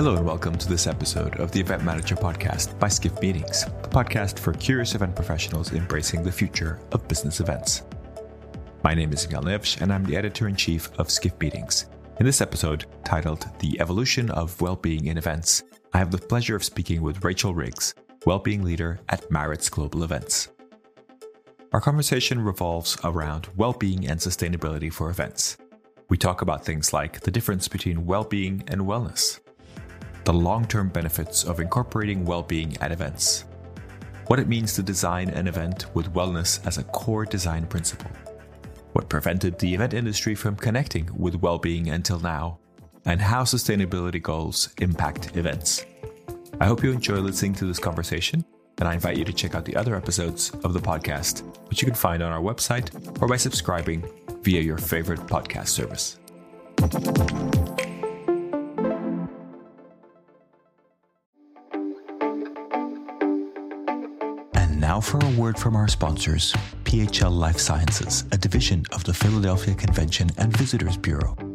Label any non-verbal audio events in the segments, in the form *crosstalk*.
Hello and welcome to this episode of the Event Manager Podcast by Skift Meetings, the podcast for curious event professionals embracing the future of business events. My name is Miguel Neves and I'm the editor in chief of Skift Meetings. In this episode, titled The Evolution of Wellbeing in Events, I have the pleasure of speaking with Rachael Riggs, Wellbeing Leader at Maritz Global Events. Our conversation revolves around well-being and sustainability for events. We talk about things like the difference between well-being and wellness, the long term benefits of incorporating well being at events, what it means to design an event with wellness as a core design principle, what prevented the event industry from connecting with well being until now, and how sustainability goals impact events. I hope you enjoy listening to this conversation, and I invite you to check out the other episodes of the podcast, which you can find on our website or by subscribing via your favorite podcast service. Now, for a word from our sponsors PHL Life Sciences, a division of the Philadelphia Convention and Visitors Bureau.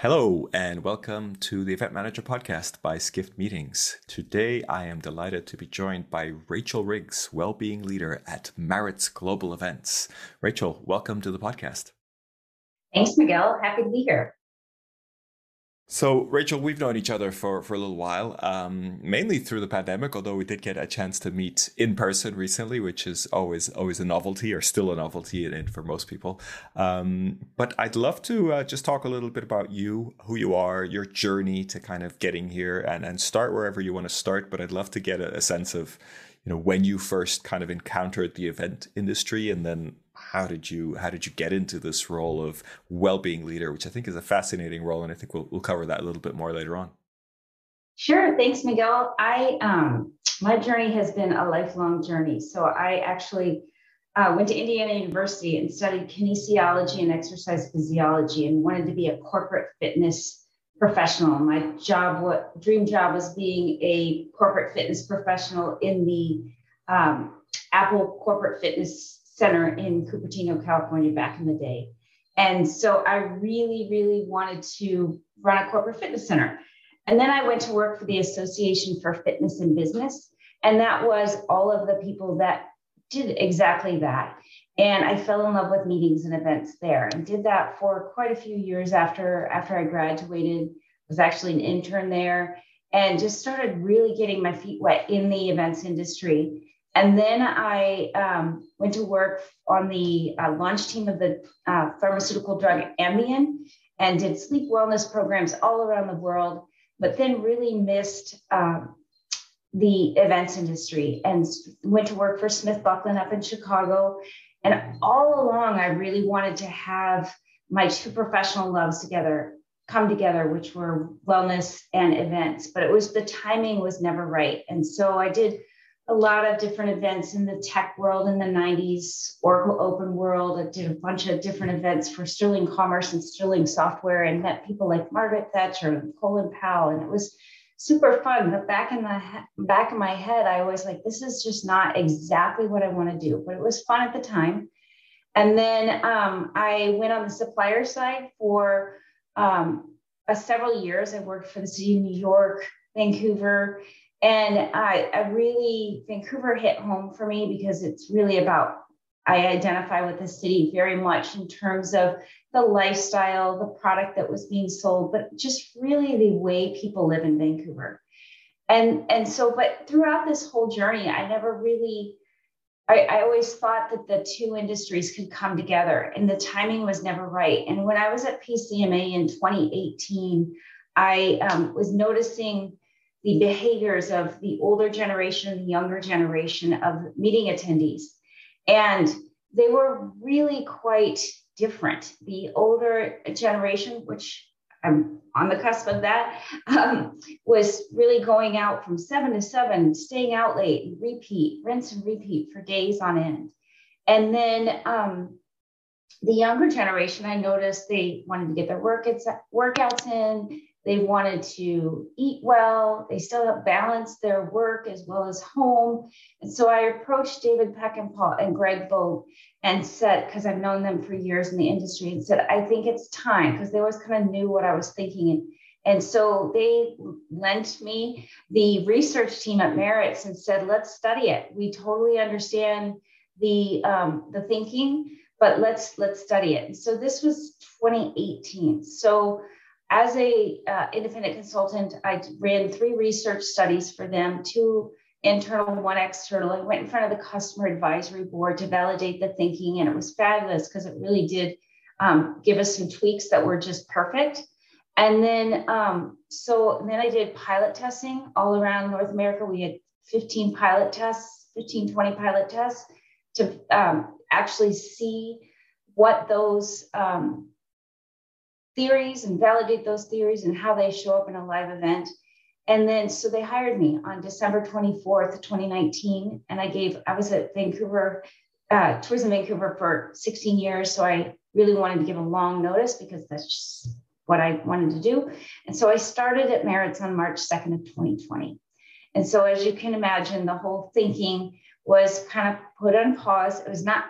Hello, and welcome to the Event Manager Podcast by Skift Meetings. Today, I am delighted to be joined by Rachael Riggs, Wellbeing Leader at Maritz Global Events. Rachael, welcome to the podcast. Thanks, Miguel. Happy to be here. So, Rachael, we've known each other for, for a little while, um, mainly through the pandemic, although we did get a chance to meet in person recently, which is always always a novelty or still a novelty in, for most people. Um, but I'd love to uh, just talk a little bit about you, who you are, your journey to kind of getting here and, and start wherever you want to start. But I'd love to get a, a sense of, you know, when you first kind of encountered the event industry and then how did you how did you get into this role of well-being leader which i think is a fascinating role and i think we'll, we'll cover that a little bit more later on. Sure. Thanks miguel. I um my journey has been a lifelong journey. So i actually uh, went to indiana university and studied kinesiology and exercise physiology and wanted to be a corporate fitness professional. My job what dream job was being a corporate fitness professional in the um, apple corporate fitness center in Cupertino, California back in the day. And so I really, really wanted to run a corporate fitness center. And then I went to work for the Association for Fitness and Business. And that was all of the people that did exactly that. And I fell in love with meetings and events there and did that for quite a few years after, after I graduated. Was actually an intern there and just started really getting my feet wet in the events industry. And then I um, went to work on the uh, launch team of the uh, pharmaceutical drug Ambien and did sleep wellness programs all around the world, but then really missed um, the events industry and went to work for Smith Bucklin up in Chicago. And all along, I really wanted to have my two professional loves together come together which were wellness and events but it was the timing was never right and so i did a lot of different events in the tech world in the 90s, Oracle Open World. I did a bunch of different events for Sterling Commerce and Sterling Software and met people like Margaret Thatcher and Colin Powell. And it was super fun. But back in the back of my head, I was like, this is just not exactly what I want to do. But it was fun at the time. And then um, I went on the supplier side for um, several years. I worked for the city of New York, Vancouver, and I, I really, Vancouver hit home for me because it's really about, I identify with the city very much in terms of the lifestyle, the product that was being sold, but just really the way people live in Vancouver. And, and so, but throughout this whole journey, I never really, I, I always thought that the two industries could come together and the timing was never right. And when I was at PCMA in 2018, I um, was noticing the behaviors of the older generation and the younger generation of meeting attendees. And they were really quite different. The older generation, which I'm on the cusp of that, um, was really going out from seven to seven, staying out late, repeat, rinse and repeat for days on end. And then um, the younger generation, I noticed they wanted to get their workouts in. They wanted to eat well. They still have balanced their work as well as home. And so I approached David Peckinpaugh and Paul and Greg Vogt and said, because I've known them for years in the industry, and said, I think it's time because they always kind of knew what I was thinking. And, and so they lent me the research team at Maritz and said, let's study it. We totally understand the um, the thinking, but let's let's study it. And so this was 2018. So as a uh, independent consultant, I ran three research studies for them, two internal, one external. I went in front of the customer advisory board to validate the thinking, and it was fabulous because it really did um, give us some tweaks that were just perfect. And then, um, so then I did pilot testing all around North America. We had 15 pilot tests, 15, 20 pilot tests to um, actually see what those um, theories and validate those theories and how they show up in a live event. And then, so they hired me on December 24th, 2019. And I gave, I was at Vancouver, uh, Tourism Vancouver for 16 years. So I really wanted to give a long notice because that's just what I wanted to do. And so I started at Maritz on March 2nd of 2020. And so, as you can imagine, the whole thinking was kind of put on pause. It was not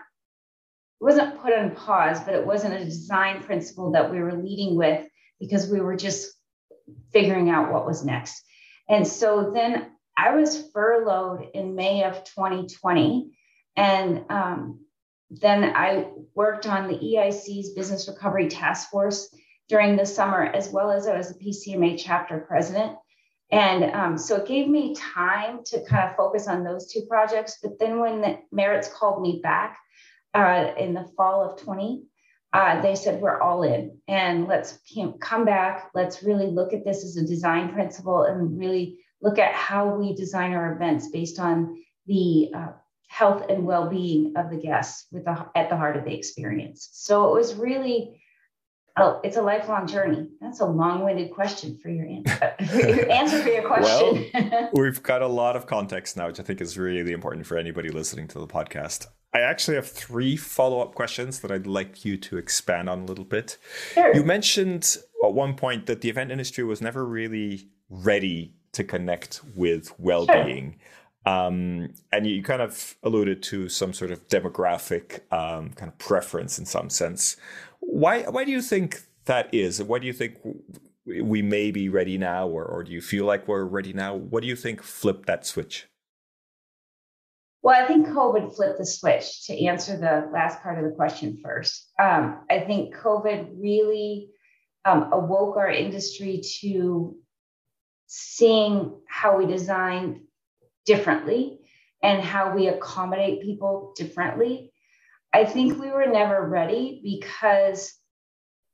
it wasn't put on pause, but it wasn't a design principle that we were leading with because we were just figuring out what was next. And so then I was furloughed in May of 2020. And um, then I worked on the EIC's Business Recovery Task Force during the summer, as well as I was a PCMA chapter president. And um, so it gave me time to kind of focus on those two projects. But then when the Maritz called me back uh, in the fall of 20, uh, they said, we're all in and let's come back. Let's really look at this as a design principle and really look at how we design our events based on the uh, health and well-being of the guests with the, at the heart of the experience. So it was really Oh, it's a lifelong journey. That's a long-winded question for your answer. your *laughs* answer for your question. well, *laughs* we've got a lot of context now, which I think is really important for anybody listening to the podcast. I actually have three follow-up questions that I'd like you to expand on a little bit. Sure. You mentioned at one point that the event industry was never really ready to connect with well-being. Sure. Um, and you kind of alluded to some sort of demographic um, kind of preference in some sense. Why why do you think that is? Why do you think we may be ready now, or, or do you feel like we're ready now? What do you think flipped that switch? Well, I think COVID flipped the switch to answer the last part of the question first. Um, I think COVID really um, awoke our industry to seeing how we design differently and how we accommodate people differently. I think we were never ready because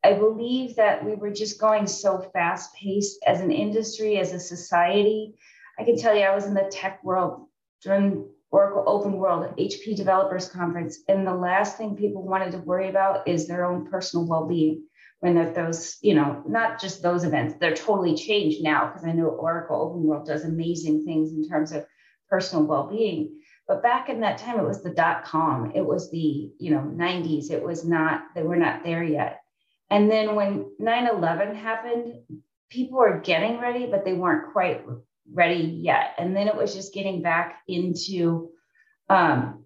I believe that we were just going so fast paced as an industry, as a society. I can tell you, I was in the tech world during Oracle Open World HP Developers Conference, and the last thing people wanted to worry about is their own personal well being. When those, you know, not just those events, they're totally changed now because I know Oracle Open World does amazing things in terms of personal well being. But back in that time, it was the dot com. It was the you know 90s. It was not they were not there yet. And then when 9/11 happened, people were getting ready, but they weren't quite ready yet. And then it was just getting back into um,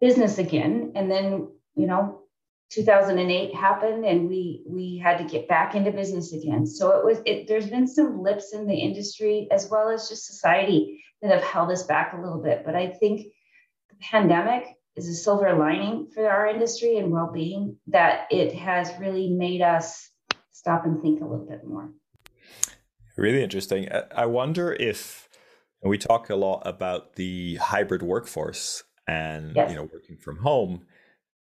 business again. And then you know 2008 happened and we we had to get back into business again so it was it there's been some blips in the industry as well as just society that have held us back a little bit. But I think the pandemic is a silver lining for our industry and well-being that it has really made us stop and think a little bit more. Really interesting. I wonder if we talk a lot about the hybrid workforce and yes. you know working from home,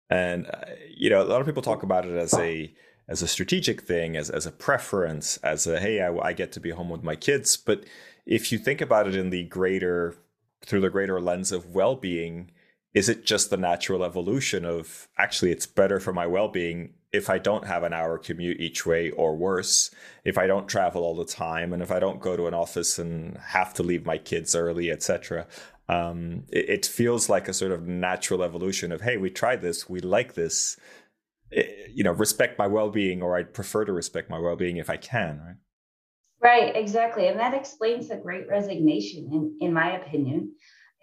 and uh, you know a lot of people talk about it as a as a strategic thing, as as a preference, as a hey, I, I get to be home with my kids, but if you think about it in the greater through the greater lens of well-being is it just the natural evolution of actually it's better for my well-being if I don't have an hour commute each way or worse, if I don't travel all the time and if I don't go to an office and have to leave my kids early, etc. Um, it, it, feels like a sort of natural evolution of, hey, we tried this, we like this, it, eh, you know, respect my well-being, or I'd prefer to respect my well-being if I can, right? Right, exactly. And that explains the great resignation, in, in my opinion.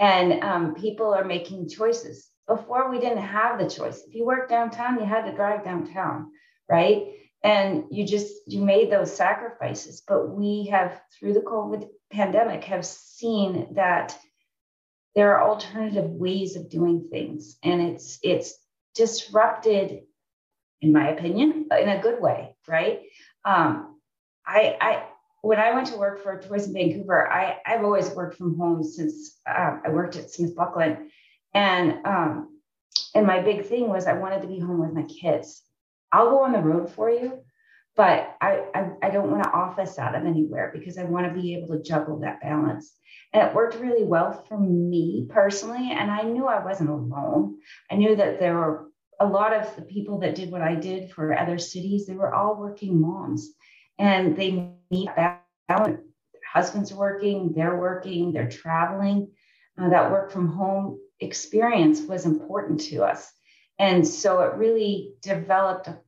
And um, people are making choices before we didn't have the choice. If you worked downtown, you had to drive downtown, right? And you just you made those sacrifices. But we have through the COVID pandemic have seen that there are alternative ways of doing things. And it's it's disrupted, in my opinion, in a good way, right? Um, I I when I went to work for Tourism Vancouver, I, I've always worked from home since uh, I worked at Smith Bucklin. And um, and my big thing was I wanted to be home with my kids. I'll go on the road for you, but I I, I don't want to office out of anywhere because I want to be able to juggle that balance. And it worked really well for me personally. And I knew I wasn't alone. I knew that there were a lot of the people that did what I did for other cities, they were all working moms and they need balance. Husbands are working, they're working, they're traveling. Uh, that work from home experience was important to us. And so it really developed a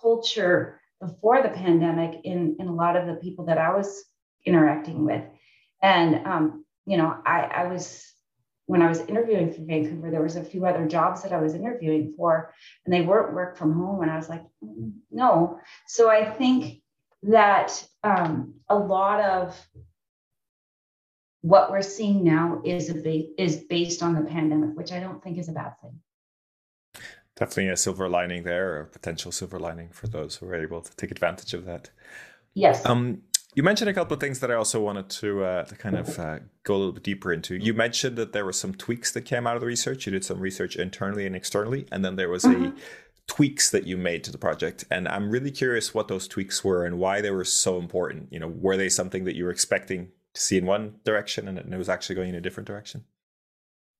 culture before the pandemic in, in a lot of the people that I was interacting with. And, um, you know, I, I was, when I was interviewing for Vancouver, there was a few other jobs that I was interviewing for, and they weren't work from home. And I was like, mm, no. So I think that um, a lot of what we're seeing now is a ba- is based on the pandemic, which I don't think is a bad thing. Definitely a silver lining there, or potential silver lining for those who are able to take advantage of that. Yes. Um, you mentioned a couple of things that I also wanted to, uh, to kind of uh, go a little bit deeper into. You mentioned that there were some tweaks that came out of the research. You did some research internally and externally, and then there was mm-hmm. a tweaks that you made to the project and i'm really curious what those tweaks were and why they were so important you know were they something that you were expecting to see in one direction and it was actually going in a different direction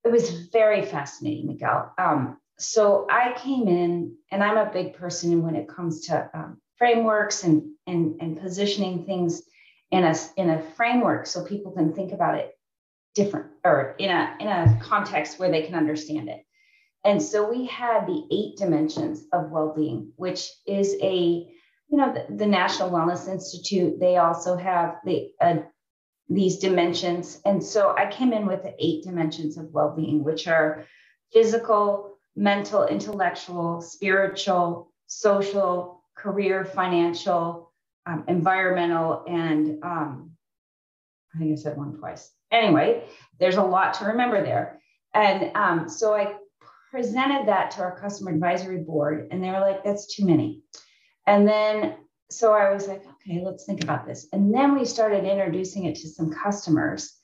it was very fascinating miguel um, so i came in and i'm a big person when it comes to um, frameworks and, and and positioning things in a in a framework so people can think about it different or in a in a context where they can understand it and so we had the eight dimensions of well-being, which is a, you know, the, the National Wellness Institute. They also have the uh, these dimensions, and so I came in with the eight dimensions of well-being, which are physical, mental, intellectual, spiritual, social, career, financial, um, environmental, and um, I think I said one twice. Anyway, there's a lot to remember there. And um, so I presented that to our customer advisory board and they were like, that's too many. And then, so I was like, okay, let's think about this. And then we started introducing it to some customers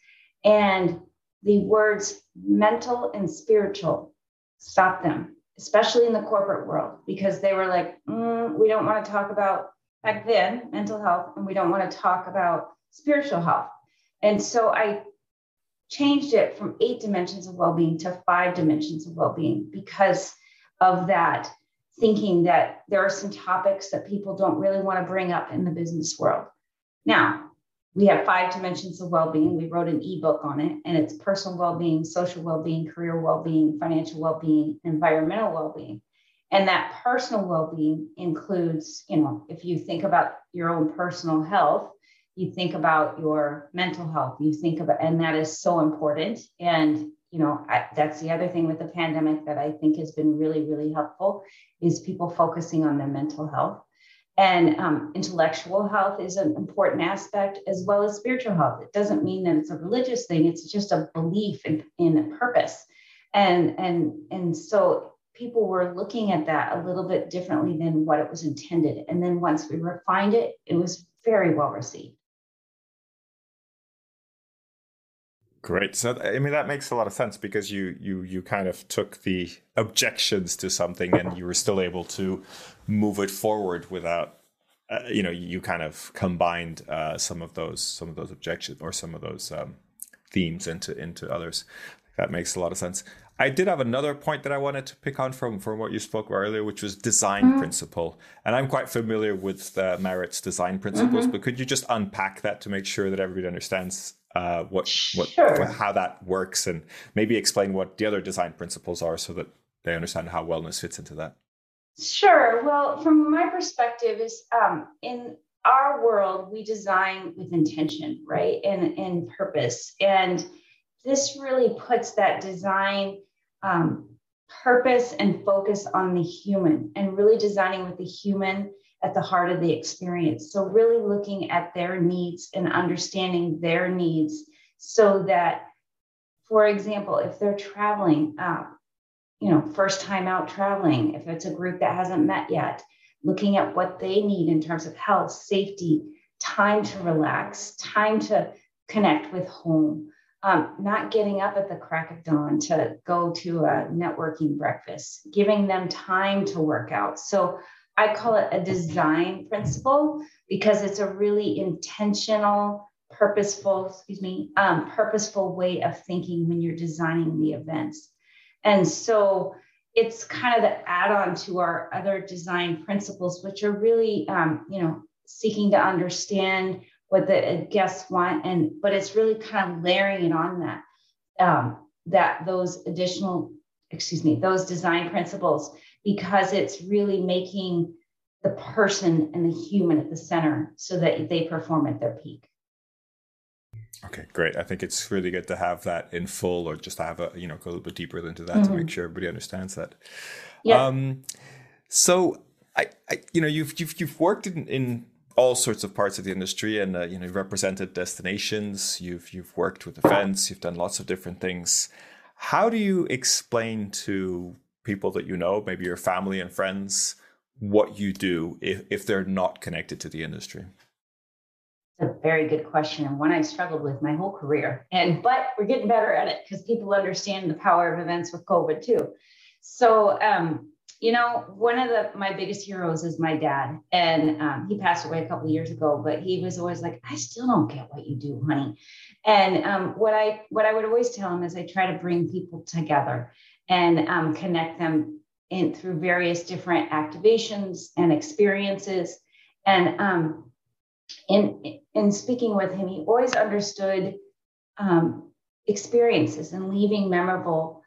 and the words mental and spiritual stopped them, especially in the corporate world, because they were like, mm, we don't want to talk about back then mental health and we don't want to talk about spiritual health. And so I changed it from eight dimensions of well-being to five dimensions of well-being because of that thinking that there are some topics that people don't really want to bring up in the business world. Now we have five dimensions of well-being. We wrote an ebook on it and it's personal well-being social well-being career well-being financial well-being environmental well-being. And that personal well-being includes you know if you think about your own personal health you think about your mental health you think about and that is so important. And you know I, that's the other thing with the pandemic that i think has been really really helpful is people focusing on their mental health. And um, intellectual health is an important aspect as well as spiritual health. It doesn't mean that it's a religious thing. It's just a belief in, in a purpose. And and and so people were looking at that a little bit differently than what it was intended. And then once we refined it it was very well received Great. So I mean that makes a lot of sense because you you you kind of took the objections to something and you were still able to move it forward without uh, you know you kind of combined uh, some of those some of those objections or some of those um, themes into into others. That makes a lot of sense. I did have another point that I wanted to pick on from from what you spoke about earlier, which was design mm-hmm. principle. And I'm quite familiar with uh, Maritz's design principles, mm-hmm. but could you just unpack that to make sure that everybody understands uh, what what sure. how that works, and maybe explain what the other design principles are, so that they understand how wellness fits into that? Sure. Well, from my perspective, is um, in our world we design with intention, right, and and purpose, and this really puts that design um, purpose and focus on the human and really designing with the human at the heart of the experience. So, really looking at their needs and understanding their needs so that, for example, if they're traveling, uh, you know, first time out traveling, if it's a group that hasn't met yet, looking at what they need in terms of health, safety, time to relax, time to connect with home, um, not getting up at the crack of dawn to go to a networking breakfast, giving them time to work out. So I call it a design principle because it's a really intentional, purposeful, excuse me, um, purposeful way of thinking when you're designing the events. And so it's kind of the add-on to our other design principles, which are really, um, you know, seeking to understand what the guests want and but it's really kind of layering it on that um, that those additional excuse me those design principles because it's really making the person and the human at the center so that they perform at their peak okay great i think it's really good to have that in full or just to have a you know go a little bit deeper into that mm-hmm. to make sure everybody understands that yeah. um so I, I you know you've you've you've worked in, in all sorts of parts of the industry, and uh, you know, you've represented destinations. You've you've worked with events. You've done lots of different things. How do you explain to people that you know, maybe your family and friends, what you do if, if they're not connected to the industry? It's a very good question and one I struggled with my whole career. And but we're getting better at it because people understand the power of events with COVID too. So um, you know, one of the my biggest heroes is my dad, and um, he passed away a couple years ago. But he was always like, "I still don't get what you do, honey." And um, what I what I would always tell him is, I try to bring people together and um, connect them in through various different activations and experiences. And um, in in speaking with him, he always understood um, experiences and leaving memorable.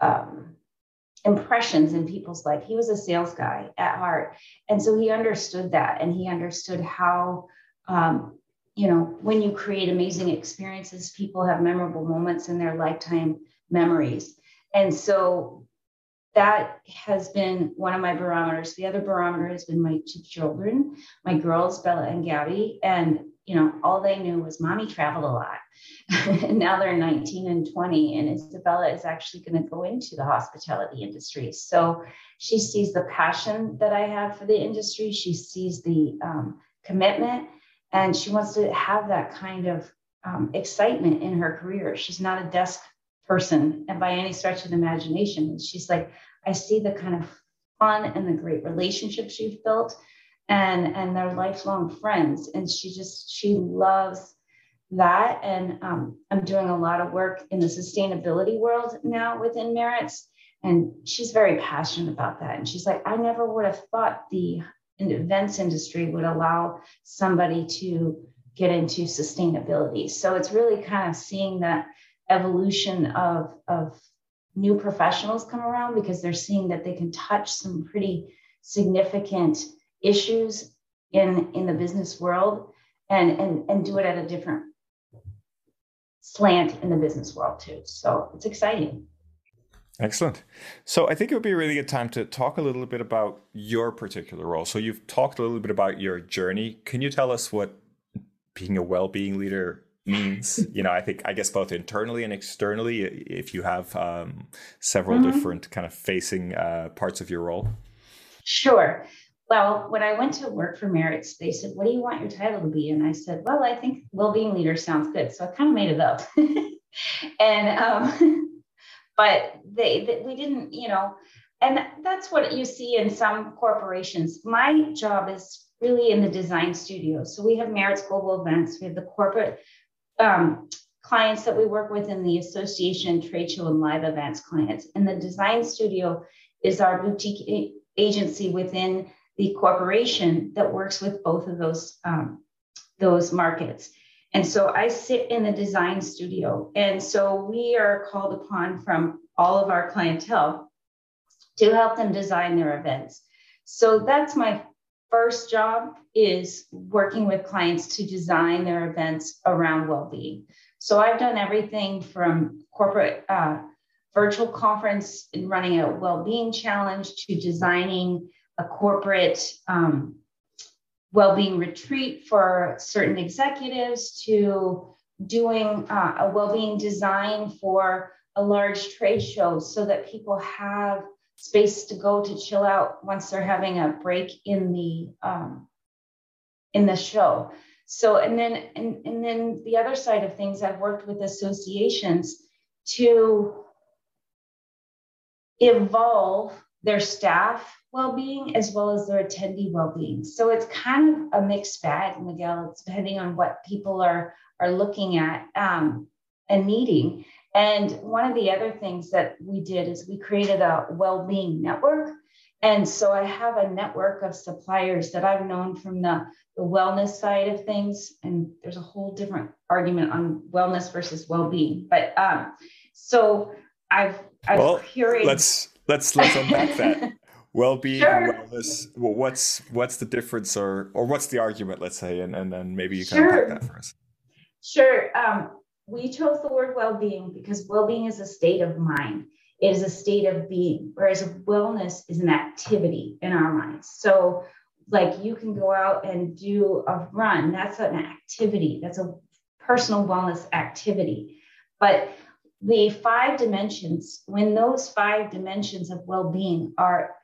Um, impressions in people's life. He was a sales guy at heart. And so he understood that and he understood how, um, you know, when you create amazing experiences, people have memorable moments in their lifetime memories. And so that has been one of my barometers. The other barometer has been my two children, my girls, Bella and Gabby. And you know, all they knew was mommy traveled a lot. *laughs* and now they're 19 and 20, and Isabella is actually going to go into the hospitality industry. So she sees the passion that I have for the industry, she sees the um, commitment, and she wants to have that kind of um, excitement in her career. She's not a desk person and by any stretch of the imagination. She's like, I see the kind of fun and the great relationships you've built and and they're lifelong friends and she just she loves that and um, i'm doing a lot of work in the sustainability world now within Maritz and she's very passionate about that and she's like i never would have thought the events industry would allow somebody to get into sustainability so it's really kind of seeing that evolution of of new professionals come around because they're seeing that they can touch some pretty significant issues in in the business world and and and do it at a different slant in the business world too so it's exciting Excellent. So I think it would be a really good time to talk a little bit about your particular role. So you've talked a little bit about your journey. Can you tell us what being a well-being leader means? *laughs* you know, I think I guess both internally and externally, if you have um, several mm-hmm. different kind of facing uh, parts of your role. Sure. Well, when I went to work for Maritz, they said, What do you want your title to be? And I said, Well, I think well being leader sounds good. So I kind of made it up. *laughs* and, um, *laughs* but they, they, we didn't, you know, and that's what you see in some corporations. My job is really in the design studio. So we have Maritz Global Events, we have the corporate um, clients that we work with in the association, trade show, and live events clients. And the design studio is our boutique agency within the corporation that works with both of those um, those markets. And so I sit in the design studio. And so we are called upon from all of our clientele to help them design their events. So that's my first job is working with clients to design their events around well-being. So I've done everything from corporate uh, virtual conference and running a well-being challenge to designing a corporate um, well-being retreat for certain executives to doing uh, a well-being design for a large trade show so that people have space to go to chill out once they're having a break in the um, in the show so and then and, and then the other side of things i've worked with associations to evolve their staff well-being as well as their attendee well-being. So it's kind of a mixed bag, Miguel. It's depending on what people are are looking at um, and needing. And one of the other things that we did is we created a well-being network. And so I have a network of suppliers that I've known from the, the wellness side of things. And there's a whole different argument on wellness versus well-being. But um, so I've I've well, curated. Let's let's let's unpack that *laughs* well-being sure. and wellness well, what's what's the difference or or what's the argument let's say and and then maybe you can sure. unpack that for us sure um, we chose the word well-being because well-being is a state of mind it is a state of being whereas wellness is an activity in our minds so like you can go out and do a run that's an activity that's a personal wellness activity but the five dimensions when those five dimensions of well-being are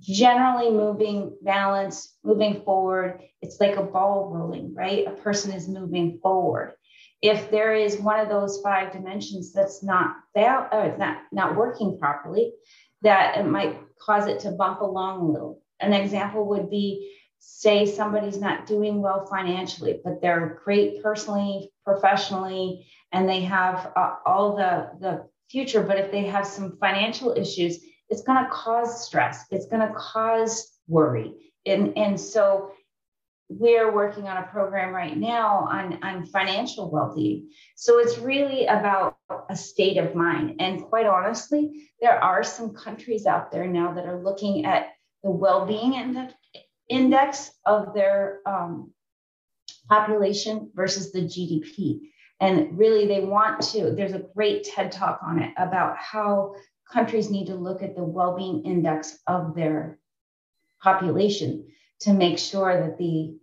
generally moving balance, moving forward. It's like a ball rolling, right? A person is moving forward. If there is one of those five dimensions that's not that or not, not working properly, that it might cause it to bump along a little. An example would be say somebody's not doing well financially, but they're great personally, professionally, and they have uh, all the, the future. But if they have some financial issues, it's going to cause stress it's going to cause worry and and so we're working on a program right now on, on financial well-being. So it's really about a state of mind. And quite honestly there are some countries out there now that are looking at the well-being index, of their um, population versus the gdp and really they want to there's a great ted talk on it about how countries need to look at the well-being index of their population to make sure that the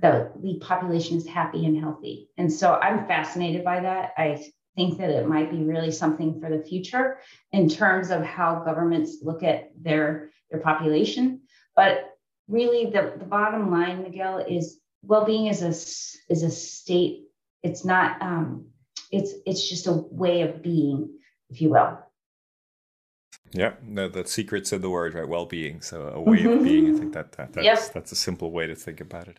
the, the population is happy and healthy. And so I'm fascinated by that. I think that it might be really something for the future in terms of how governments look at their their population. But really the, the bottom line, Miguel, is well-being is a is a state. It's not um, it's it's just a way of being, if you will. Yeah, no, the secret's in the word, right? Well-being. So a way mm-hmm. of being. I think that, that *laughs* that's yep. that's a simple way to think about it.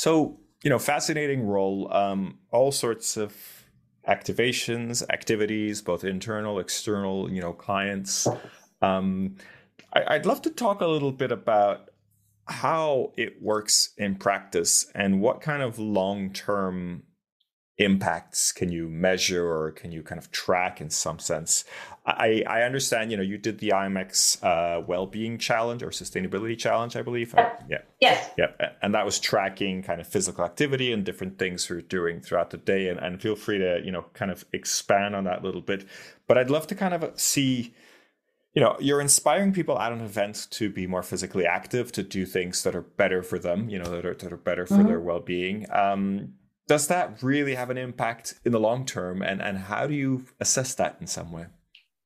So, you know, fascinating role, um, all sorts of activations, activities, both internal, external, you know, clients. Um, I, would love to talk a little bit about how it works in practice and what kind of long term impacts can you measure or can you kind of track in some sense? I, I understand, you know, you did the IMEX uh, well-being challenge or sustainability challenge, I believe. Yeah. Yes. Yeah. And that was tracking kind of physical activity and different things you're doing throughout the day. And, and feel free to, you know, kind of expand on that a little bit. But I'd love to kind of see you know you're inspiring people at an event to be more physically active to do things that are better for them you know that are, that are better for mm-hmm. their well-being um, does that really have an impact in the long term and and how do you assess that in some way?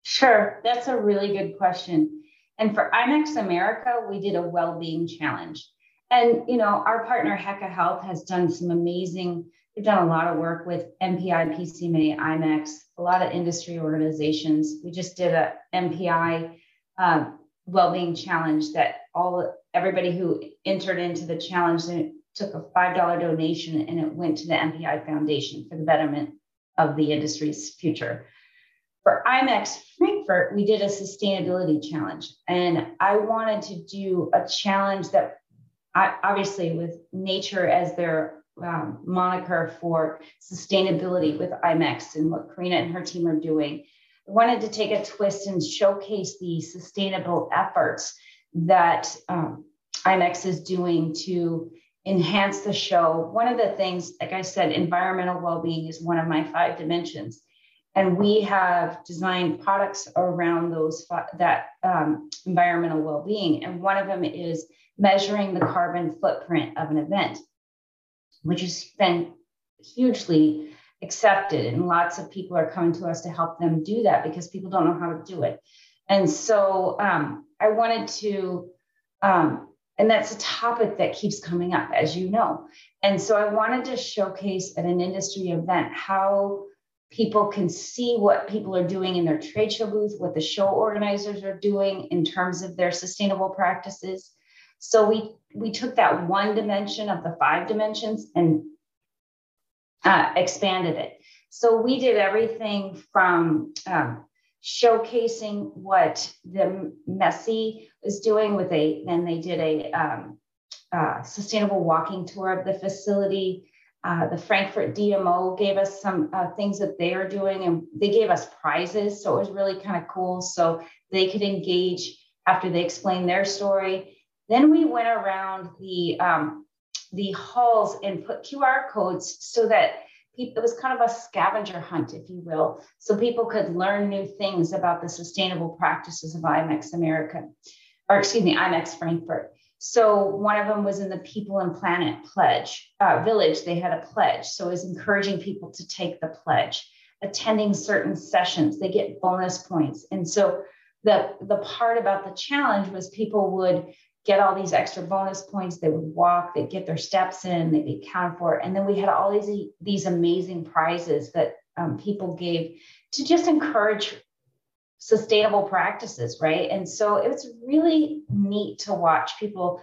Sure that's a really good question. And for IMEX america we did a well-being challenge. And you know our partner heka health has done some amazing they've done a lot of work with MPI, PCMA, IMEX, a lot of industry organizations. We just did a MPI um, well-being challenge that all everybody who entered into the challenge took a five dollar donation and it went to the MPI Foundation for the betterment of the industry's future. For IMEX Frankfurt, we did a sustainability challenge, and I wanted to do a challenge that I, obviously with nature as their um, moniker for sustainability with IMEX and what Carina and her team are doing. I wanted to take a twist and showcase the sustainable efforts that um, IMEX is doing to enhance the show. One of the things, like I said, environmental well-being is one of my five dimensions, and we have designed products around those that um, environmental well-being. And one of them is measuring the carbon footprint of an event which has been hugely accepted. And lots of people are coming to us to help them do that because people don't know how to do it. And so um, I wanted to, um, and that's a topic that keeps coming up, as you know. And so I wanted to showcase at an industry event how people can see what people are doing in their trade show booth, what the show organizers are doing in terms of their sustainable practices. So we we took that one dimension of the five dimensions and uh, expanded it. So we did everything from um, showcasing what the Messe is doing with a, then they did a um, uh, sustainable walking tour of the facility. Uh, the Frankfurt DMO gave us some uh, things that they are doing, and they gave us prizes. So it was really kind of cool. So they could engage after they explained their story then we went around the um, the halls and put QR codes so that it was kind of a scavenger hunt, if you will, so people could learn new things about the sustainable practices of IMEX America, or excuse me, IMEX Frankfurt. So one of them was in the People and Planet Pledge uh, Village. They had a pledge, so it was encouraging people to take the pledge. Attending certain sessions, they get bonus points, and so the the part about the challenge was people would get all these extra bonus points. They would walk, they'd get their steps in, they'd be counted for. And then we had all these, these amazing prizes that um, people gave to just encourage sustainable practices, right? And so it was really neat to watch people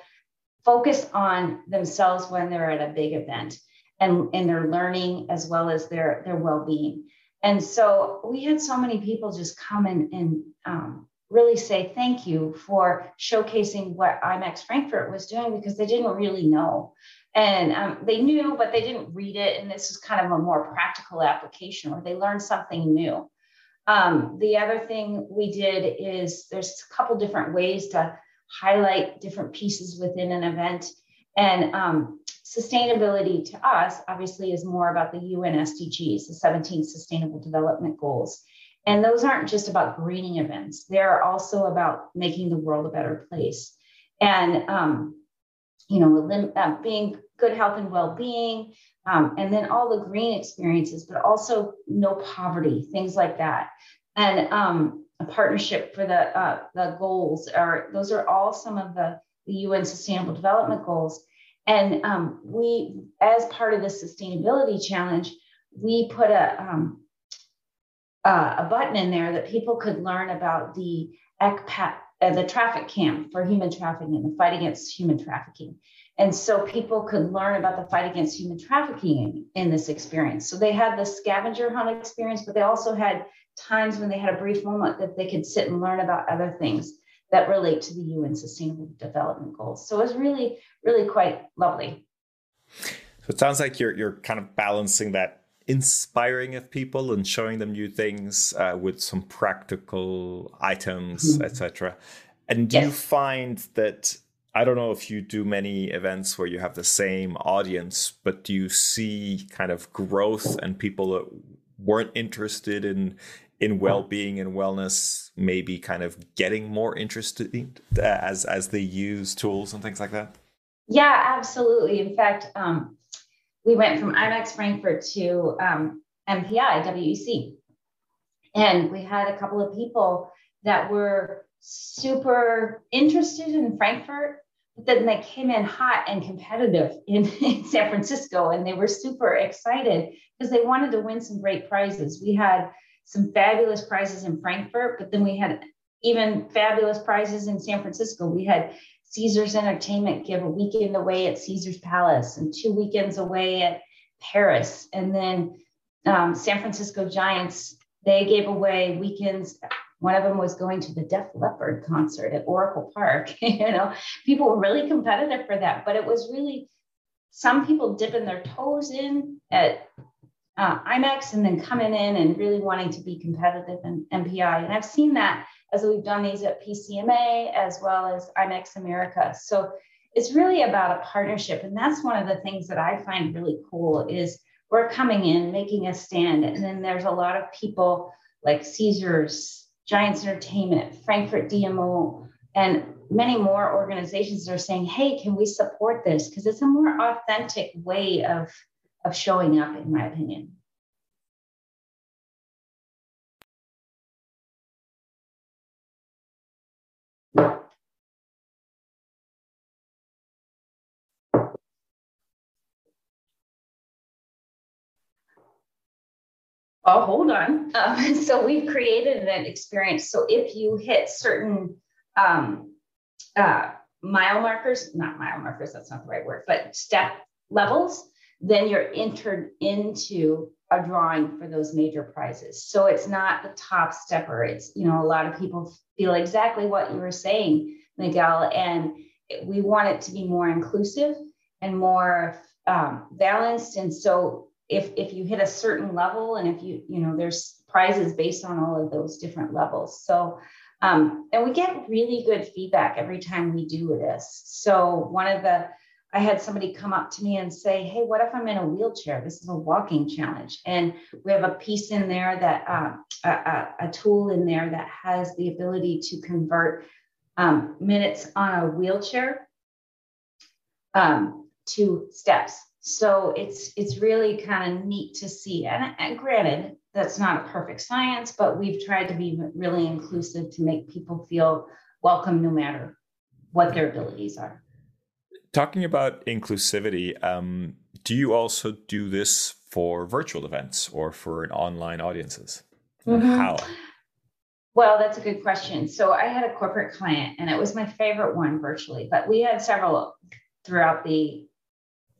focus on themselves when they're at a big event and, and their learning as well as their, their well-being. And so we had so many people just come and, and um, really say thank you for showcasing what IMEX Frankfurt was doing because they didn't really know. And um, they knew, but they didn't read it. And this is kind of a more practical application where they learned something new. Um, the other thing we did is there's a couple different ways to highlight different pieces within an event. And um, sustainability to us, obviously, is more about the UN SDGs, the 17 Sustainable Development Goals. And those aren't just about greening events, they're also about making the world a better place. And, um, you know, uh, being good health and well being, um, and then all the green experiences, but also no poverty, things like that. And um, a partnership for the, uh, the goals are those are all some of the, the UN Sustainable Development Goals. And um, we, as part of the sustainability challenge, we put a, um, uh, a button in there that people could learn about the ECPAT, uh, the traffic camp for human trafficking the fight against human trafficking. And so people could learn about the fight against human trafficking in, in this experience. So they had the scavenger hunt experience, but they also had times when they had a brief moment that they could sit and learn about other things that relate to the UN Sustainable Development Goals. So it was really, really quite lovely. So it sounds like you're you're kind of balancing that inspiring of people and showing them new things uh, with some practical items, mm-hmm. etc. And do yes. you find that I don't know if you do many events where you have the same audience, but do you see kind of growth and people that weren't interested in in well-being and wellness maybe kind of getting more interested uh, as as they use tools and things like that yeah absolutely in fact um, we went from IMEX frankfurt to um, mpi wec and we had a couple of people that were super interested in frankfurt but then they came in hot and competitive in, *laughs* in san francisco and they were super excited because they wanted to win some great prizes we had some fabulous prizes in Frankfurt, but then we had even fabulous prizes in San Francisco. We had Caesars Entertainment give a weekend away at Caesars Palace and two weekends away at Paris. And then um, San Francisco Giants, they gave away weekends. One of them was going to the Def Leppard concert at Oracle Park. *laughs* you know, people were really competitive for that, but it was really some people dipping their toes in at uh, IMEX and then coming in and really wanting to be competitive in MPI. And I've seen that as we've done these at PCMA as well as IMEX America. So it's really about a partnership. And that's one of the things that I find really cool is we're coming in, making a stand. And then there's a lot of people like Caesars, Giants Entertainment, Frankfurt DMO, and many more organizations that are saying, hey, can we support this? Because it's a more authentic way of of showing up, in my opinion. Oh, hold on. Um, *laughs* so we've created an experience. So if you hit certain um, uh, mile markers, not mile markers, that's not the right word, but step levels, then you're entered into a drawing for those major prizes. So it's not the top stepper. It's, you know, a lot of people feel exactly what you were saying, Miguel, and we want it to be more inclusive and more um, balanced. And so if, if you hit a certain level and if you, you know, there's prizes based on all of those different levels. So, um, and we get really good feedback every time we do this. So one of the I had somebody come up to me and say, Hey, what if I'm in a wheelchair? This is a walking challenge. And we have a piece in there that, uh, a, a, tool in there that has the ability to convert um, minutes on a wheelchair um, to steps. So it's it's really kind of neat to see. And, and granted, that's not a perfect science, but we've tried to be really inclusive to make people feel welcome no matter what their abilities are. Talking about inclusivity, um, do you also do this for virtual events or for an online audiences? Mm-hmm. How? Well, that's a good question. So I had a corporate client, and it was my favorite one virtually, but we had several throughout the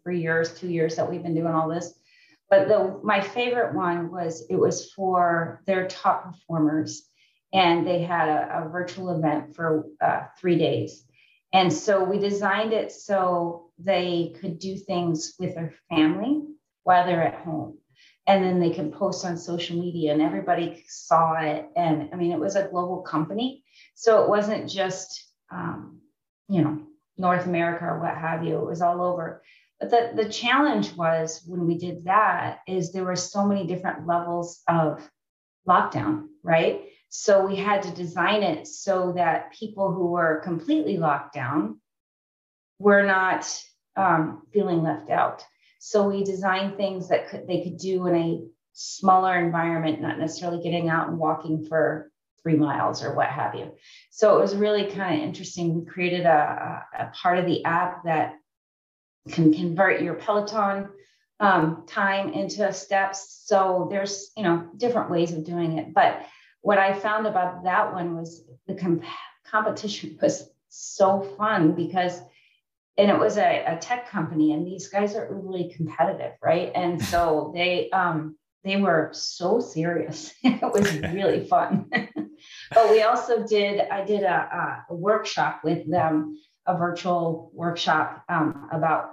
three years, two years that we've been doing all this. But the my favorite one was it was for their top performers, and they had a, a virtual event for uh, three days. And so we designed it so they could do things with their family while they're at home. And then they can post on social media and everybody saw it. And I mean, it was a global company. So it wasn't just, um, you know, North America or what have you, it was all over. But the, the challenge was when we did that is there were so many different levels of lockdown, right? So we had to design it so that people who were completely locked down were not um, feeling left out. So we designed things that could, they could do in a smaller environment, not necessarily getting out and walking for three miles or what have you. So it was really kind of interesting. We created a, a, part of the app that can convert your Peloton um, time into steps. So there's you know different ways of doing it, but what I found about that one was the comp- competition was so fun because and it was a, a, tech company and these guys are really competitive right? And so *laughs* they um they were so serious. *laughs* It was really *laughs* fun. But we also did i did a, a, workshop with them a virtual workshop um, about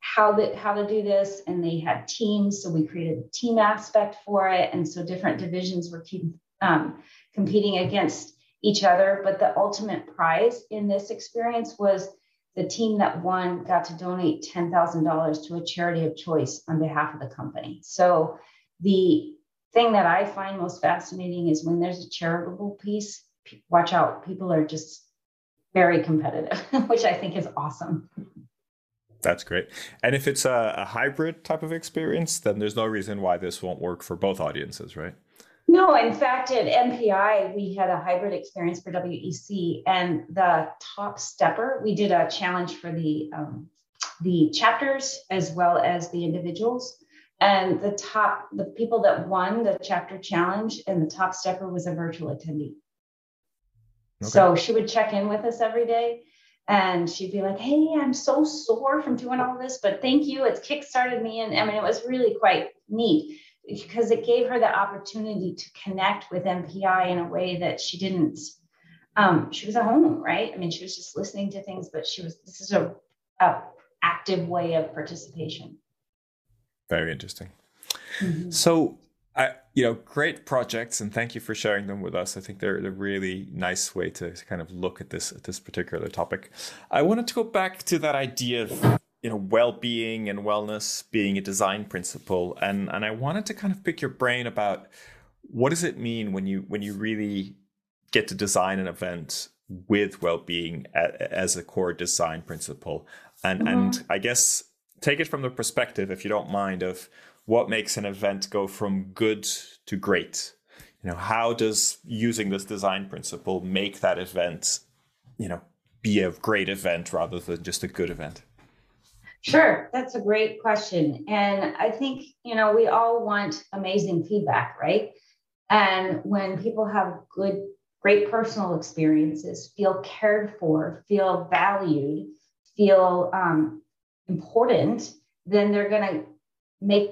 how that how to do this and they had teams. So we created a team aspect for it. And so different divisions were keep, um, competing against each other. But the ultimate prize in this experience was the team that won got to donate $10,000 to a charity of choice on behalf of the company. So the thing that I find most fascinating is when there's a charitable piece, watch out, people are just very competitive, *laughs* which I think is awesome. That's great. And if it's a, a, hybrid type of experience, then there's no reason why this won't work for both audiences, right? No, in fact, at MPI, we had a hybrid experience for WEC, and the top stepper, we did a challenge for the um, the chapters as well as the individuals. And the top, the people that won the chapter challenge and the top stepper was a virtual attendee. Okay. So she would check in with us every day and she'd be like, Hey, I'm so sore from doing all this, but thank you. It's kickstarted me. And I mean, it was really quite neat because it gave her the opportunity to connect with MPI in a way that she didn't. Um, she was at home, right? I mean, she was just listening to things, but she was, this is a, a active way of participation. Very interesting. Mm-hmm. So, I, you know, great projects, and thank you for sharing them with us. I think they're a really nice way to kind of look at this at this particular topic. I wanted to go back to that idea of you know well-being and wellness being a design principle, and and I wanted to kind of pick your brain about what does it mean when you when you really get to design an event with well-being as a core design principle, and mm-hmm. and I guess take it from the perspective, if you don't mind, of what makes an event go from good to great. You know, how does using this design principle make that event, you know, be a great event rather than just a good event? Sure, that's a great question. And I think, you know, we all want amazing feedback, right? And when people have good, great personal experiences, feel cared for, feel valued, feel um, important, then they're going to make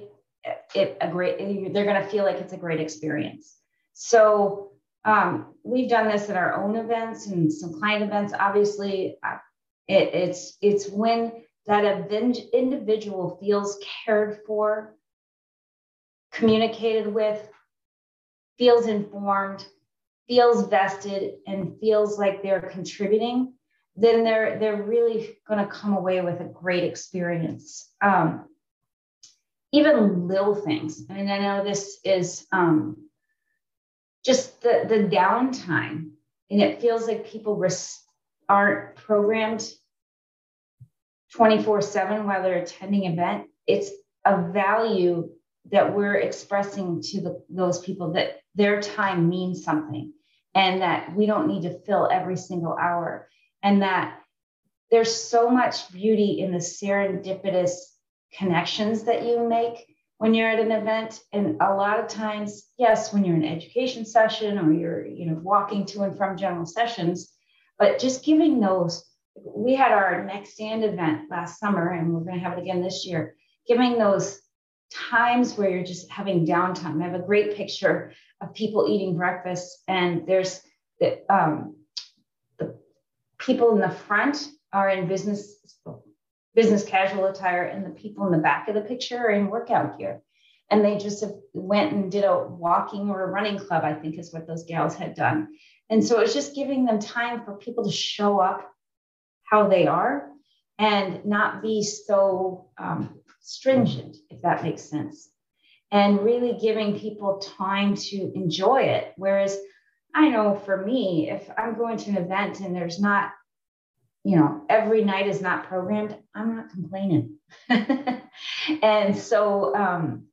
it a great, they're going to feel like it's a great experience. So um, we've done this at our own events and some client events. Obviously, uh, it, it's it's when that event, individual feels cared for, communicated with, feels informed, feels vested, and feels like they're contributing then they're they're really going to come away with a great experience. Um, even little things. I mean, I know this is um, just the the downtime, and it feels like people res- aren't programmed 24 7 while they're attending event it's a value that we're expressing to the, those people that their time means something and that we don't need to fill every single hour. And that there's so much beauty in the serendipitous connections that you make when you're at an event. And a lot of times yes when you're in education session or you're you know walking to and from general sessions but just giving those we had our next stand event last summer and we're going to have it again this year giving those times where you're just having downtime. I have a great picture of people eating breakfast and there's the um, people in the front are in business business casual attire and the people in the back of the picture are in workout gear. And they just went and did a walking or a running club i think is what those gals had done. And so it's just giving them time for people to show up how they are and not be so um, stringent if that makes sense and really giving people time to enjoy it whereas I know for me, if I'm going to an event and there's not, you know, every night is not programmed, I'm not complaining. *laughs* and so um,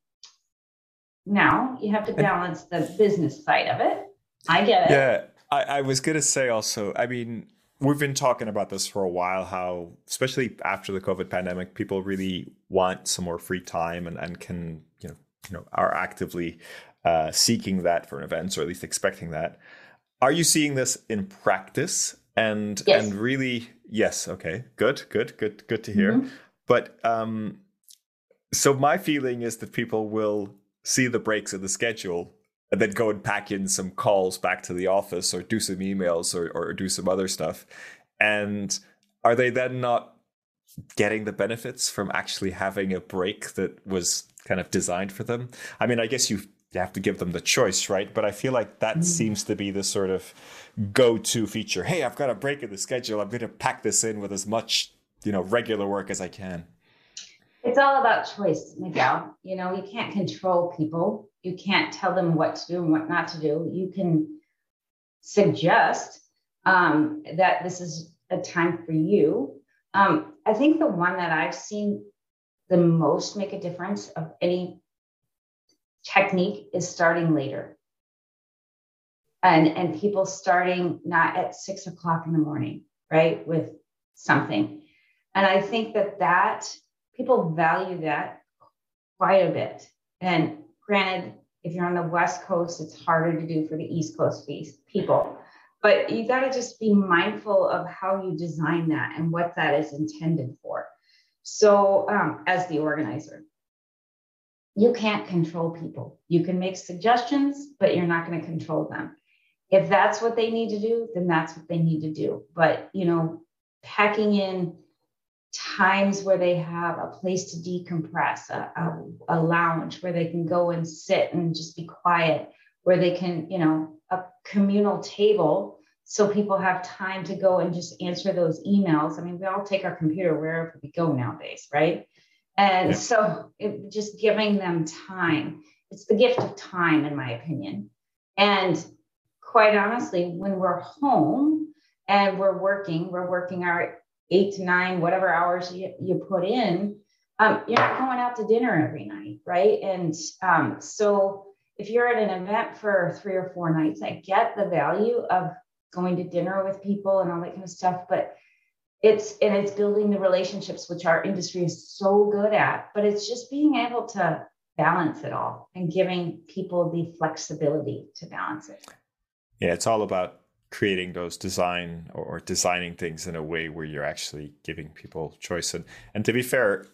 now you have to balance the business side of it. I get it. Yeah. I, I was going to say also, I mean, we've been talking about this for a while how especially after the covid pandemic people really want some more free time and, and can you know you know are actively uh, seeking that for an event, or at least expecting that. Are you seeing this in practice? And yes. and really, yes, okay, good, good, good, good to hear. Mm-hmm. But um, so my feeling is that people will see the breaks in the schedule and then go and pack in some calls back to the office or do some emails or, or do some other stuff. And are they then not getting the benefits from actually having a break that was kind of designed for them? I mean, I guess you have to give them the choice, right? But I feel like that mm. seems to be the sort of go-to feature. Hey, I've got a break in the schedule. I'm going to pack this in with as much, you know, regular work as I can. It's all about choice, Miguel. You know, you can't control people. You can't tell them what to do and what not to do. You can suggest um, that this is a time for you. Um, I think the one that I've seen the most make a difference of any technique is starting later. And, and people starting not at six o'clock in the morning, right, with something. And I think that that people value that quite a bit. And granted, if you're on the West Coast, it's harder to do for the East Coast people. But you got to just be mindful of how you design that and what that is intended for. So, um, as the organizer, you can't control people. You can make suggestions, but you're not going to control them. If that's what they need to do, then that's what they need to do. But, you know, packing in times where they have a place to decompress, a, a, a, lounge where they can go and sit and just be quiet, where they can, you know, a communal table so people have time to go and just answer those emails. I mean, we all take our computer wherever we go nowadays, right? And yeah. so it, just giving them time. It's the gift of time, in my opinion. And quite honestly, when we're home and we're working, we're working our eight to nine, whatever hours you, you put in, um, you're not going out to dinner every night, right? And um, so if you're at an event for three or four nights, I get the value of going to dinner with people and all that kind of stuff, but it's and it's building the relationships which our industry is so good at, but it's just being able to balance it all and giving people the flexibility to balance it. Yeah, it's all about creating those design or designing things in a way where you're actually giving people choice. And and to be fair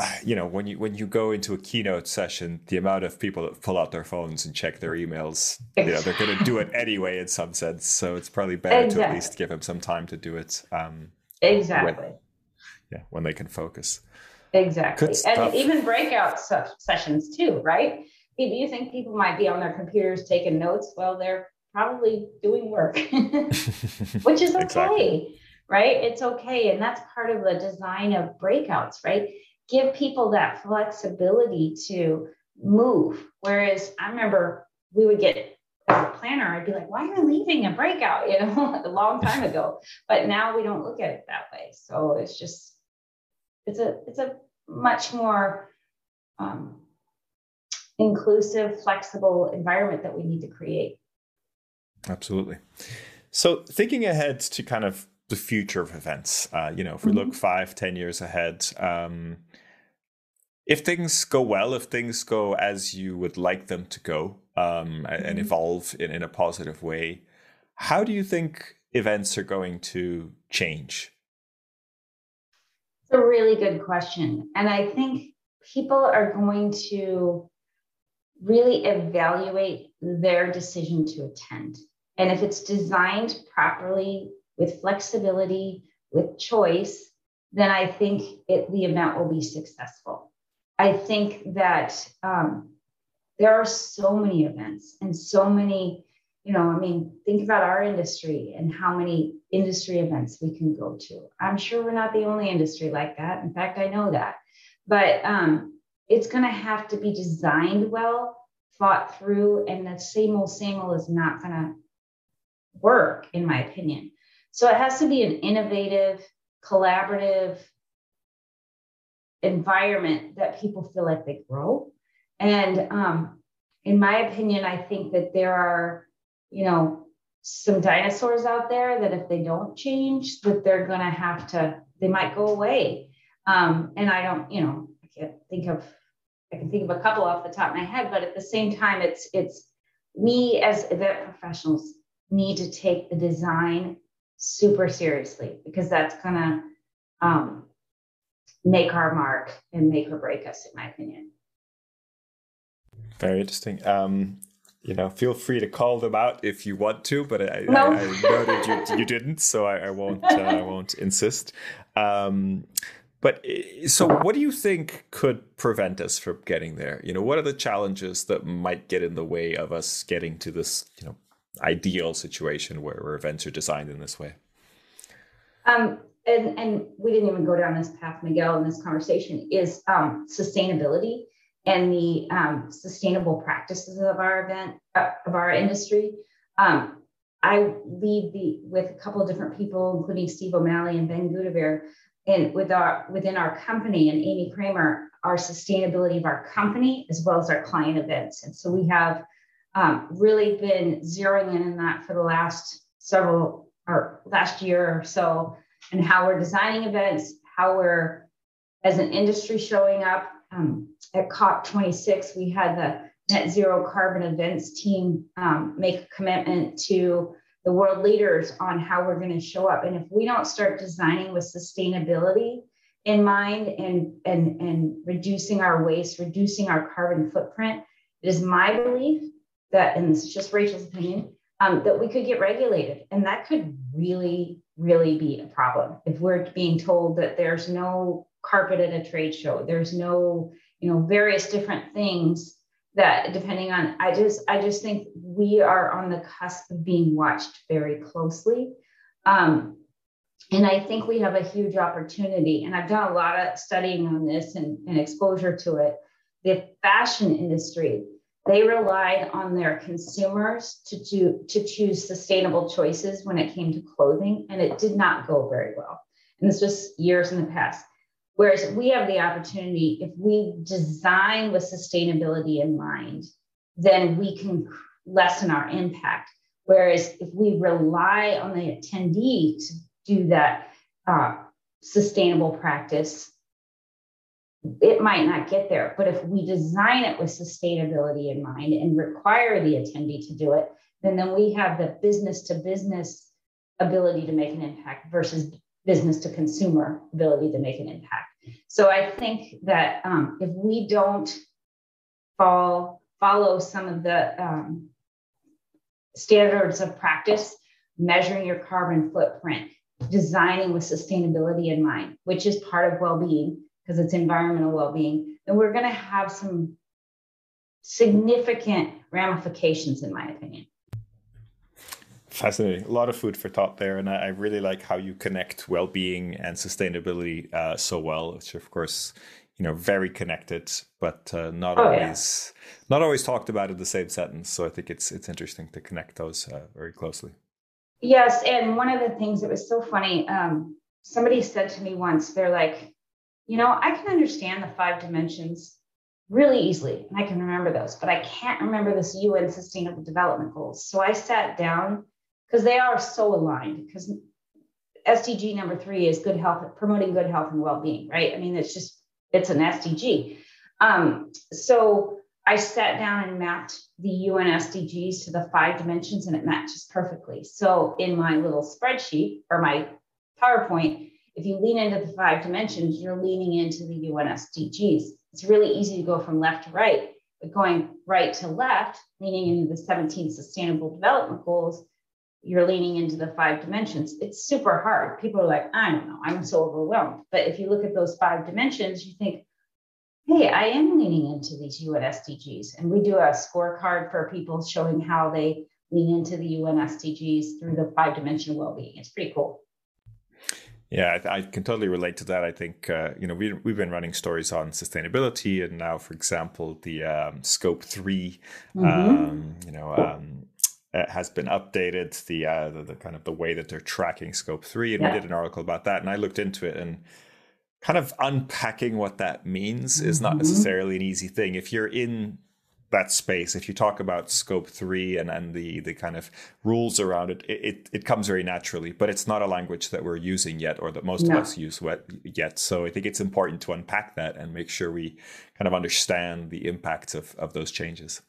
*sighs* you know when you when you go into a keynote session the amount of people that pull out their phones and check their emails you know they're going to do it anyway in some sense. So it's probably better exactly. to at least give them some time to do it um, exactly. When, yeah when they can focus. Exactly. And even breakout sessions too right? If you think people might be on their computers taking notes well they're probably doing work, *laughs* which is *laughs* okay, exactly. right? It's okay. And that's part of the design of breakouts, right? Give people that flexibility to move. Whereas I remember we would get as a planner, I'd be like, why are you leaving a breakout? *laughs* You know, a long time ago. But now we don't look at it that way. So it's just, it's a, it's a much more um, inclusive, flexible environment that we need to create. Absolutely. So thinking ahead to kind of the future of events, uh, you know, if we mm-hmm. look five, ten years ahead, um, if things go well, if things go as you would like them to go um, mm-hmm. and evolve in, in a positive way, how do you think events are going to change? It's a really good question. And I think people are going to really evaluate their decision to attend. And if it's designed properly with flexibility, with choice, then I think it, the event will be successful. I think that um, there are so many events and so many, you know, I mean, think about our industry and how many industry events we can go to. I'm sure we're not the only industry like that. In fact, I know that. But um, it's going to have to be designed well thought through, and the same old, same old is not going to work, in my opinion. So it has to be an innovative, collaborative environment that people feel like they grow. And um, in my opinion, I think that there are, you know, some dinosaurs out there that if they don't change, that they're going to have to, they might go away. Um, and I don't, you know, I can't think of I can think of a couple off the top of my head, but at the same time, it's it's we as event professionals need to take the design super seriously because that's gonna um, make our mark and make or break us, in my opinion. Very interesting. Um, you know, feel free to call them out if you want to, but I, no. I, I know that you, you didn't, so I, I won't. Uh, I *laughs* won't insist. Um, but eh, so, what do you think could prevent us from getting there? You know, what are the challenges that might get in the way of us getting to this, you know, ideal situation where, where events are designed in this way? Um, and, and we didn't even go down this path, Miguel, in this conversation is um, sustainability and the um, sustainable practices of our event uh, of our industry. Um, I lead the with a couple of different people, including Steve O'Malley and Ben Gudaver, and with our within our company and Amy Kramer, our sustainability of our company as well as our client events. And so we have um, really been zeroing in on that for the last several or last year or so, and how we're designing events, how we're as an industry showing up. Um, at COP26, we had the net zero carbon events team um, make a commitment to the world leaders on how we're going to show up. And if we don't start designing with sustainability in mind and, and, and reducing our waste, reducing our carbon footprint, it is my belief that, and this is just Rachael's opinion, um, that we could get regulated. And that could really, really be a problem if we're being told that there's no carpet at a trade show, there's no, you know, various different things that depending on i just i just think we are on the cusp of being watched very closely. Um, and i think we have a huge opportunity and i've done a lot of studying on this and, and exposure to it. The fashion industry they relied on their consumers to do to choose sustainable choices when it came to clothing and it did not go very well and this was years in the past Whereas we have the opportunity, if we design with sustainability in mind, then we can lessen our impact. Whereas if we rely on the attendee to do that uh, sustainable practice, it might not get there. But if we design it with sustainability in mind and require the attendee to do it, then, then we have the business to business ability to make an impact versus business to consumer ability to make an impact. So I think that um, if we don't fall, follow some of the um, standards of practice, measuring your carbon footprint, designing with sustainability in mind, which is part of well-being because it's environmental well-being, then we're going to have some significant ramifications, in my opinion. Fascinating. A lot of food for thought there. And I, I really like how you connect well being and sustainability uh, so well, which, of course, you know very connected but uh, not oh, always yeah. not always talked about in the same sentence so i think it's it's interesting to connect those uh, very closely yes and one of the things that was so funny um, somebody said to me once they're like you know i can understand the five dimensions really easily and i can remember those but i can't remember this un sustainable development goals so i sat down because they are so aligned because SDG number three is good health, promoting good health and well-being, right? I mean, it's just, it's an SDG. Um, so I sat down and mapped the UN SDGs to the five dimensions and it matches perfectly. So in my little spreadsheet or my PowerPoint, if you lean into the five dimensions, you're leaning into the UN SDGs. It's really easy to go from left to right, but going right to left, leaning into the 17 sustainable development goals, you're leaning into the five dimensions. It's super hard. People are like, I don't know, I'm so overwhelmed. But if you look at those five dimensions, you think, hey, I am leaning into these UN SDGs. And we do a scorecard for people showing how they lean into the UN SDGs through the five dimensional well being. It's pretty cool. Yeah, I, I, can totally relate to that. I think uh, you know we we've been running stories on sustainability, and now, for example, the um, scope 3 mm-hmm. um, you know, um, has been updated the, uh, the, the kind of the way that they're tracking scope 3 and yeah. we did an article about that and i looked into it and kind of unpacking what that means is not mm-hmm. necessarily an easy thing if you're in that space if you talk about scope 3 and, and the the kind of rules around it, it it comes very naturally but it's not a language that we're using yet or that most no. of us use yet so i think it's important to unpack that and make sure we kind of understand the impacts of, of those changes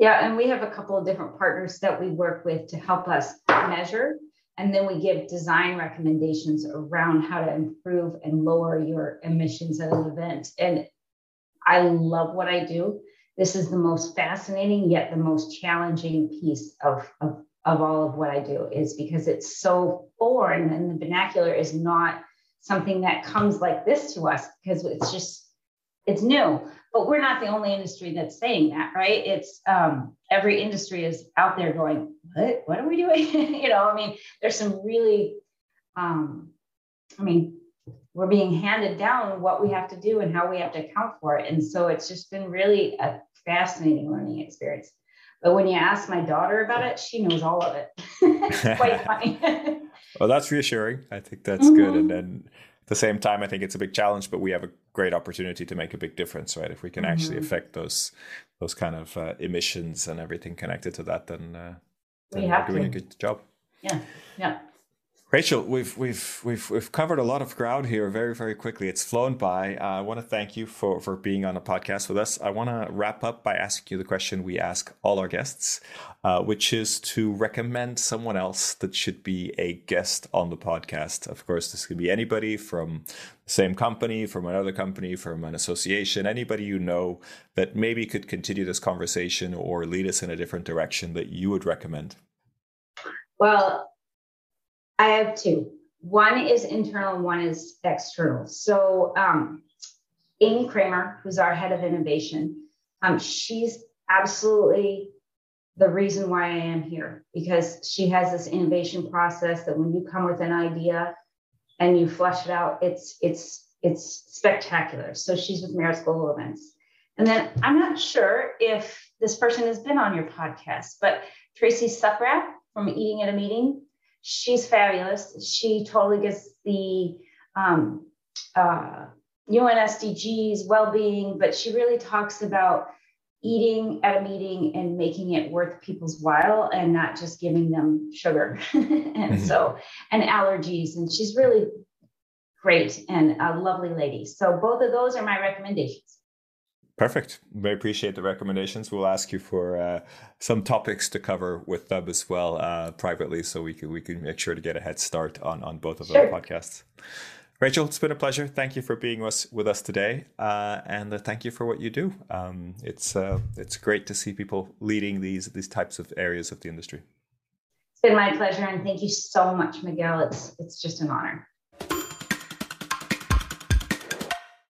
yeah, and we have a couple of different partners that we work with to help us measure. And then we give design recommendations around how to improve and lower your emissions at an event. And I love what I do. This is the most fascinating, yet the most challenging piece of, of, of all of what I do, is because it's so foreign and the vernacular is not something that comes like this to us because it's just it's new. But we're not the only industry that's saying that right? It's um, every industry is out there going what? What are we doing? *laughs* You know i mean there's some really um, i mean we're being handed down what we have to do and how we have to account for it. And so it's just been really a fascinating learning experience. But when you ask my daughter about it, she knows all of it. *laughs* it's quite *laughs* funny. well, that's reassuring. I think that's mm-hmm. good. And then at the same time, I think it's a big challenge, but we have a great opportunity to make a big difference, right? If we can mm-hmm. actually affect those those kind of uh, emissions and everything connected to that, then, uh, then we are doing to. a good job. Yeah, yeah. Rachael, we've we've we've we've covered a lot of ground here very very quickly. It's flown by. Uh, I want to thank you for for being on a podcast with us. I want to wrap up by asking you the question we ask all our guests, uh, which is to recommend someone else that should be a guest on the podcast. Of course, this could be anybody from the same company, from another company, from an association, anybody you know that maybe could continue this conversation or lead us in a different direction that you would recommend. Well, I have two. One is internal one is external. So, um, Amy Kramer, who's our head of innovation, um, she's absolutely the reason why I am here because she has this innovation process that when you come with an idea and you flesh it out, it's it's it's spectacular. So she's with Maritz Global Events. And then I'm not sure if this person has been on your podcast, but Tracy Stuckrath from Eating at a Meeting, she's fabulous. She totally gets the um, uh, UN SDGs, well-being, but she really talks about eating at a meeting and making it worth people's while and not just giving them sugar *laughs* and mm-hmm. so and allergies and she's really great and a lovely lady so both of those are my recommendations Perfect. We appreciate the recommendations. We'll ask you for uh, some topics to cover with them as well uh, privately, so we can we can make sure to get a head start on on both of sure. those podcasts. Rachael, it's been a pleasure. Thank you for being with, with us today, uh, and uh, thank you for what you do. Um, it's uh, it's great to see people leading these these types of areas of the industry. It's been my pleasure, and thank you so much, Miguel. It's it's just an honor.